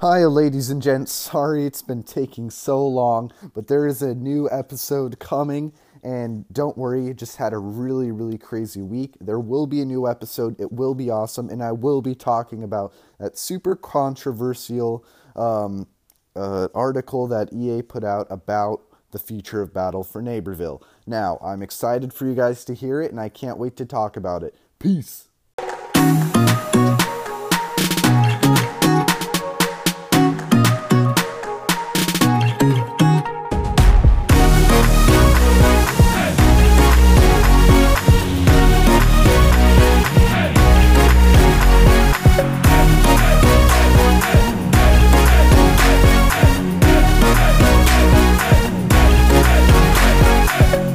Hi, ladies and gents. Sorry it's been taking so long, but there is a new episode coming. And don't worry, just had a really, really crazy week. There will be a new episode. It will be awesome. And I will be talking about that super controversial um, uh, article that EA put out about the future of Battle for Neighborville. Now, I'm excited for you guys to hear it, and I can't wait to talk about it. Peace.